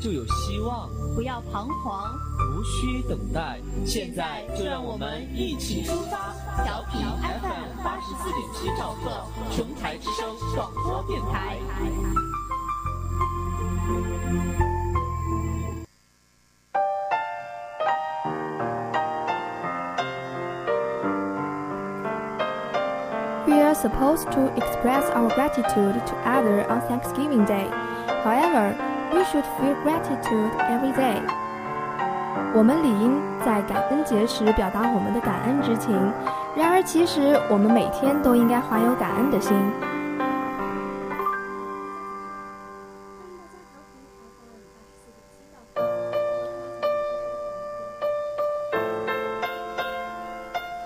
就有希望。不要彷徨，无需等待，现在就让我们一起出发！调频 FM 八十四点七兆赫，琼台之声广播电台。We are supposed to express our gratitude to others on Thanksgiving Day. However, we should feel gratitude every day. 我们理应在感恩节时表达我们的感恩之情。然而，其实我们每天都应该怀有感恩的心。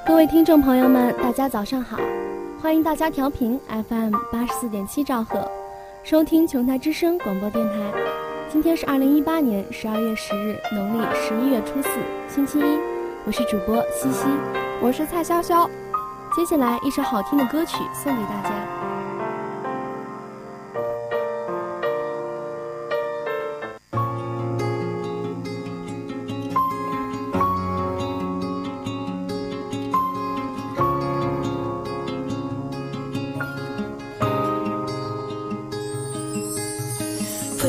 各位听众朋友们，大家早上好！欢迎大家调频 FM 八十四点七兆赫，收听琼台之声广播电台。今天是二零一八年十二月十日，农历十一月初四，星期一。我是主播西西，我是蔡潇潇。接下来一首好听的歌曲送给大家。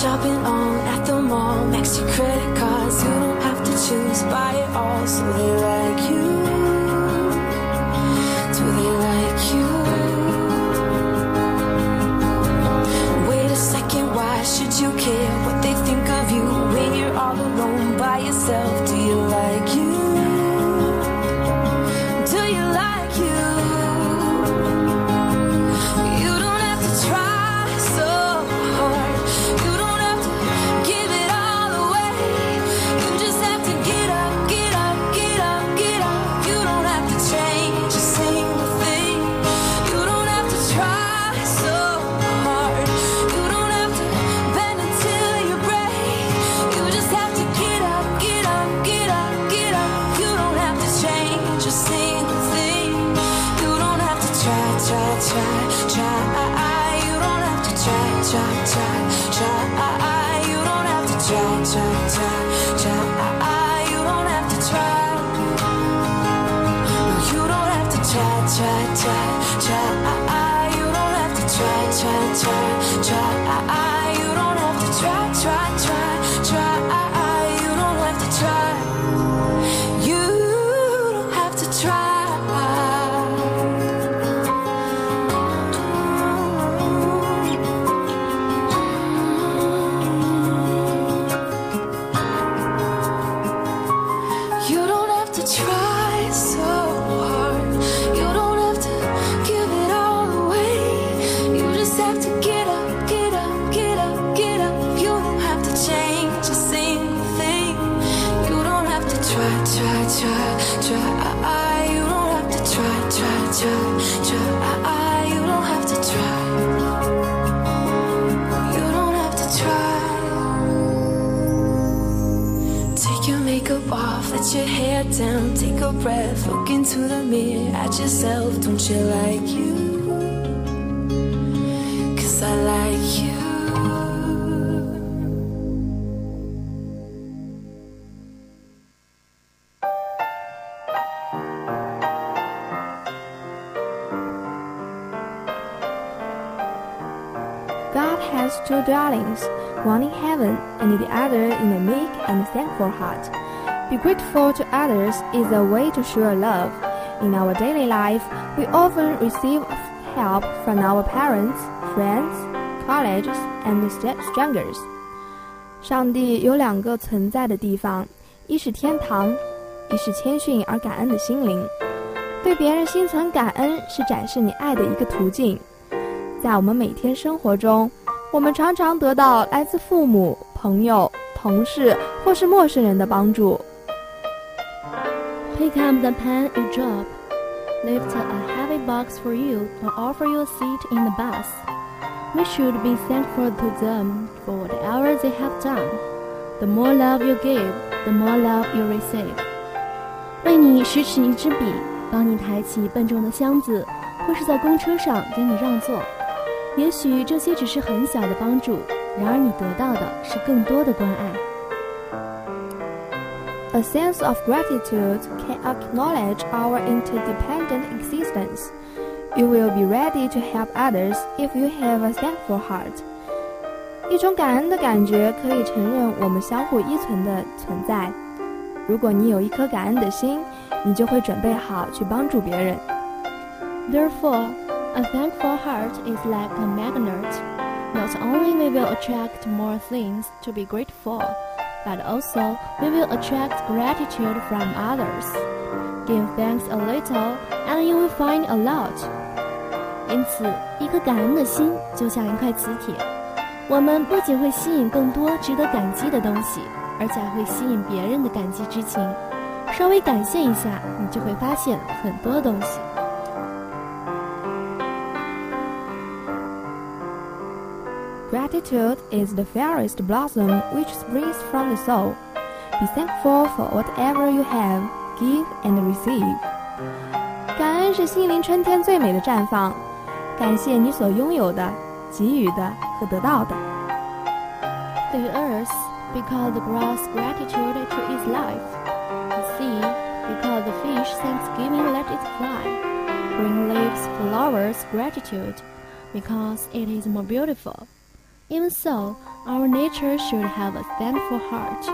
shopping on at the mall. Max your credit cards. You don't have to choose. Buy it all. So they like try, try, try. You don't have to try, try, try. Let your hair down, take a breath, look into the mirror at yourself. Don't you like you? Cause I like you. God has two darlings, one in heaven and the other in a meek and thankful heart. Be grateful to others is a way to show love. In our daily life, we often receive help from our parents, friends, colleagues, and strangers. 上帝有两个存在的地方，一是天堂，一是谦逊而感恩的心灵。对别人心存感恩是展示你爱的一个途径。在我们每天生活中，我们常常得到来自父母、朋友、同事或是陌生人的帮助。Pick up the pen you drop, lift a heavy box for you, or offer you a seat in the bus. We should be thankful to them for whatever they have done. The more love you give, the more love you receive. 为你拾起一支笔，帮你抬起笨重的箱子，或是在公车上给你让座。也许这些只是很小的帮助，然而你得到的是更多的关爱。A sense of gratitude can acknowledge our interdependent existence. You will be ready to help others if you have a thankful heart. 一种感恩的感觉可以承认我们相互依存的存在。如果你有一颗感恩的心，你就会准备好去帮助别人。Therefore, a thankful heart is like a magnet. Not only we will attract more things to be grateful, But also we will attract gratitude from others. Give thanks a little, and you will find a lot. 因此，一颗感恩的心就像一块磁铁，我们不仅会吸引更多值得感激的东西，而且还会吸引别人的感激之情。稍微感谢一下，你就会发现很多东西。Gratitude is the fairest blossom which springs from the soul. Be thankful for whatever you have, give and receive. 感恩是心灵春天最美的绽放，感谢你所拥有的、给予的和得到的。 The earth, because the grass gratitude to its life. The sea, because the fish thanksgiving let it fly. Green leaves, flowers, gratitude, because it is more beautiful. Even so, our nature should have a thankful heart.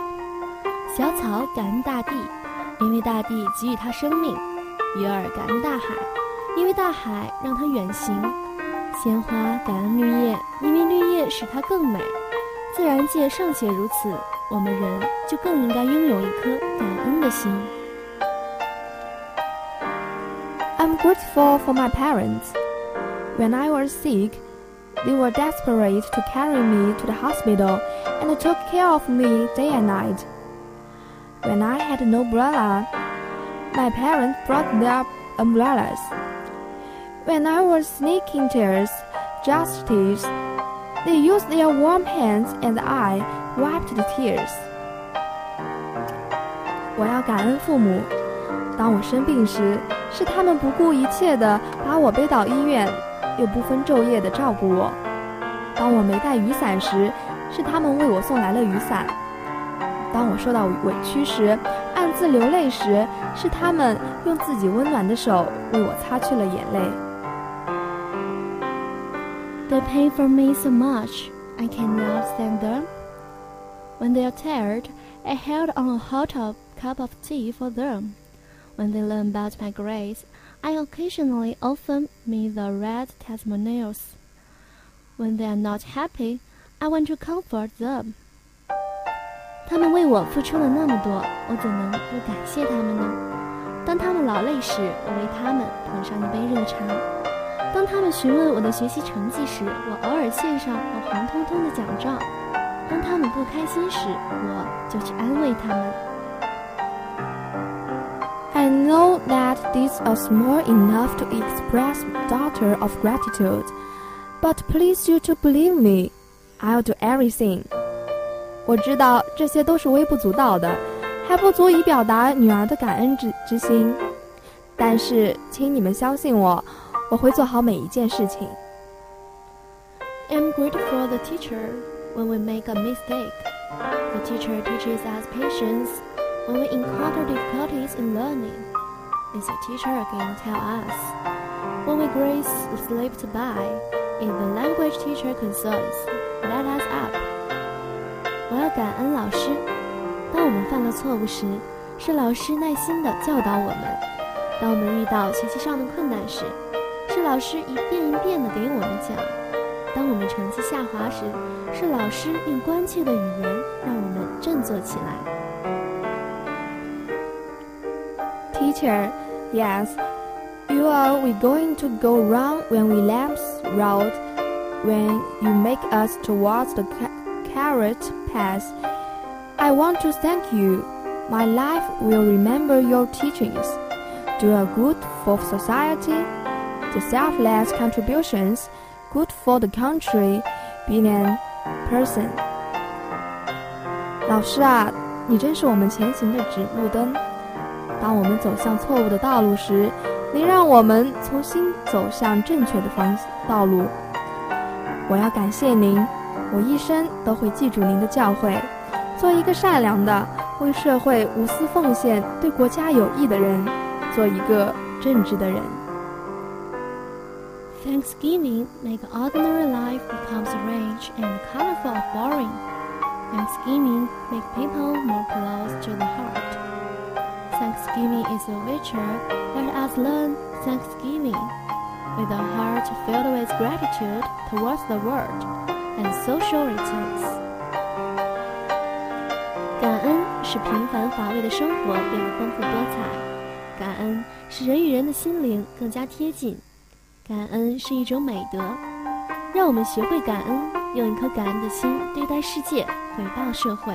小草感恩大地，因为大地给予它生命；鱼儿感恩大海，因为大海让它远行；鲜花感恩绿叶，因为绿叶使它更美。自然界尚且如此，我们人就更应该拥有一颗感恩的心。I'm grateful for my parents. When I was sick, they were desperate to carry me to the hospital and took care of me day and night. When I had no umbrella, my parents brought their umbrellas. When I was sneaking tears, just tears, they used their warm hands and I wiped the tears. 我要感恩父母。当我生病时，是他们不顾一切地把我背到医院， 又不分昼夜地照顾我。当我没带雨伞时，是他们为我送来了雨伞。当我受到委屈时，暗自流泪时，是他们用自己温暖的手为我擦去了眼泪。They pay for me so much, I cannot thank them. When they are tired, I held on a hot cup of tea for them. When they learn about my grace, I occasionally often me the red testimonials. When they are not happy, I want to comfort them. 他们为我付出了那么多，我怎能不感谢他们呢？当他们劳累时，我为他们捧上一杯热茶。当他们询问我的学习成绩时，我偶尔献上我红彤彤的奖状；当他们不开心时，我就去安慰他们。I know that these are small enough to express daughter of gratitude, but please you to believe me, I'll do everything. 我知道这些都是微不足道的，还不足以表达女儿的感恩之之心。但是，请你们相信我，我会做好每一件事情。 I'm grateful for the teacher when we make a mistake. The teacher teaches us patience when we encounter difficulties in learning. Is the teacher again tell us when we grace slipped by? Is the language teacher concerns, let us up. 我要感恩老师。当我们犯了错误时，是老师耐心的教导我们；当我们遇到学习上的困难时，是老师一遍一遍的给我们讲；当我们成绩下滑时，是老师用关切的语言让我们振作起来。Teacher, yes, you are we going to go wrong when we lamps road, when you make us towards the ca- carrot path. I want to thank you. My life will remember your teachings. Do a good for society, the selfless contributions, good for the country, being a person. 老师啊，你真是我们前行的指路灯。 当我们走向错误的道路时，您让我们重新走向正确的方道路。我要感谢您，我一生都会记住您的教诲，做一个善良的、为社会无私奉献、对国家有益的人，做一个正直的人。Thanksgiving make ordinary life becomes rich and colorful boring. Thanksgiving make people more close to the heart. Thanksgiving is a ritual. Let us learn Thanksgiving with a heart filled with gratitude towards the world and social returns. 感恩使平凡乏味的生活变得丰富多彩，感恩使人与人的心灵更加贴近。感恩是一种美德，让我们学会感恩，用一颗感恩的心对待世界，回报社会。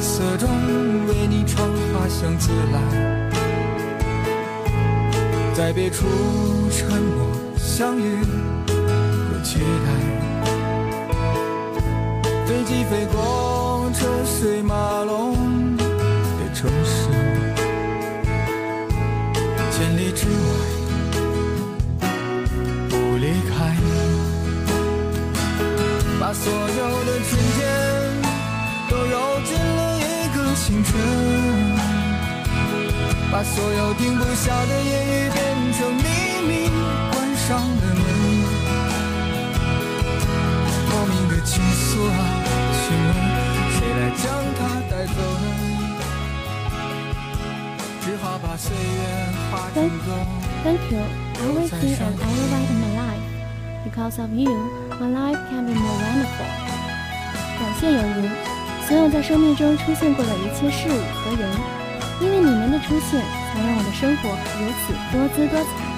夜色中为你唱花香自来，在别处沉默相遇和期待。飞机飞过车水马龙的城市，千里之外不离开。把所有的一个清晨，把所有停不下的言语变成秘密，关上了门。莫名的情愫啊，请问谁来将它带走呢？只好把岁月化成歌。Thank you, everything and everyone in my life. Because of you, my life can be more wonderful. 感谢有您，所有在生命中出现过的一切事物和人，因为你们的出现，才让我的生活如此多姿多彩。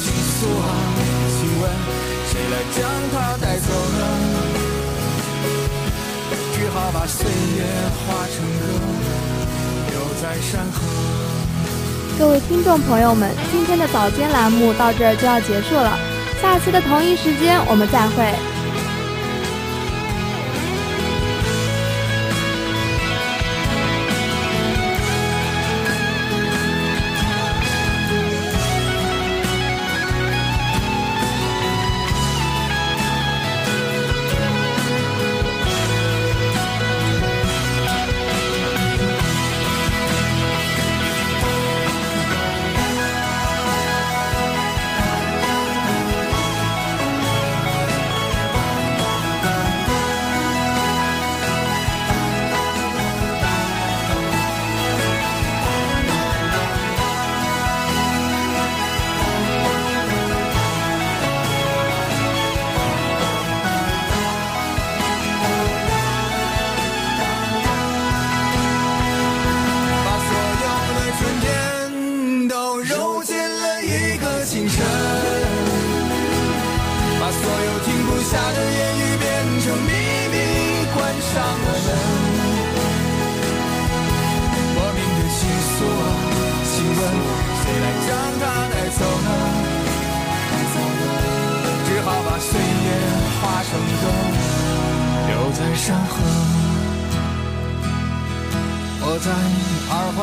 倾诉啊请问谁来将它带走呢？只好把岁月化成歌留在山河。各位听众朋友们今天的早间栏目到这儿就要结束了下期的同一时间我们再会。一个清晨，把所有停不下的言语变成秘密，关上了门。莫名的情愫啊，请问谁来将它带走呢？只好把岁月化成歌，留在山河。我在二环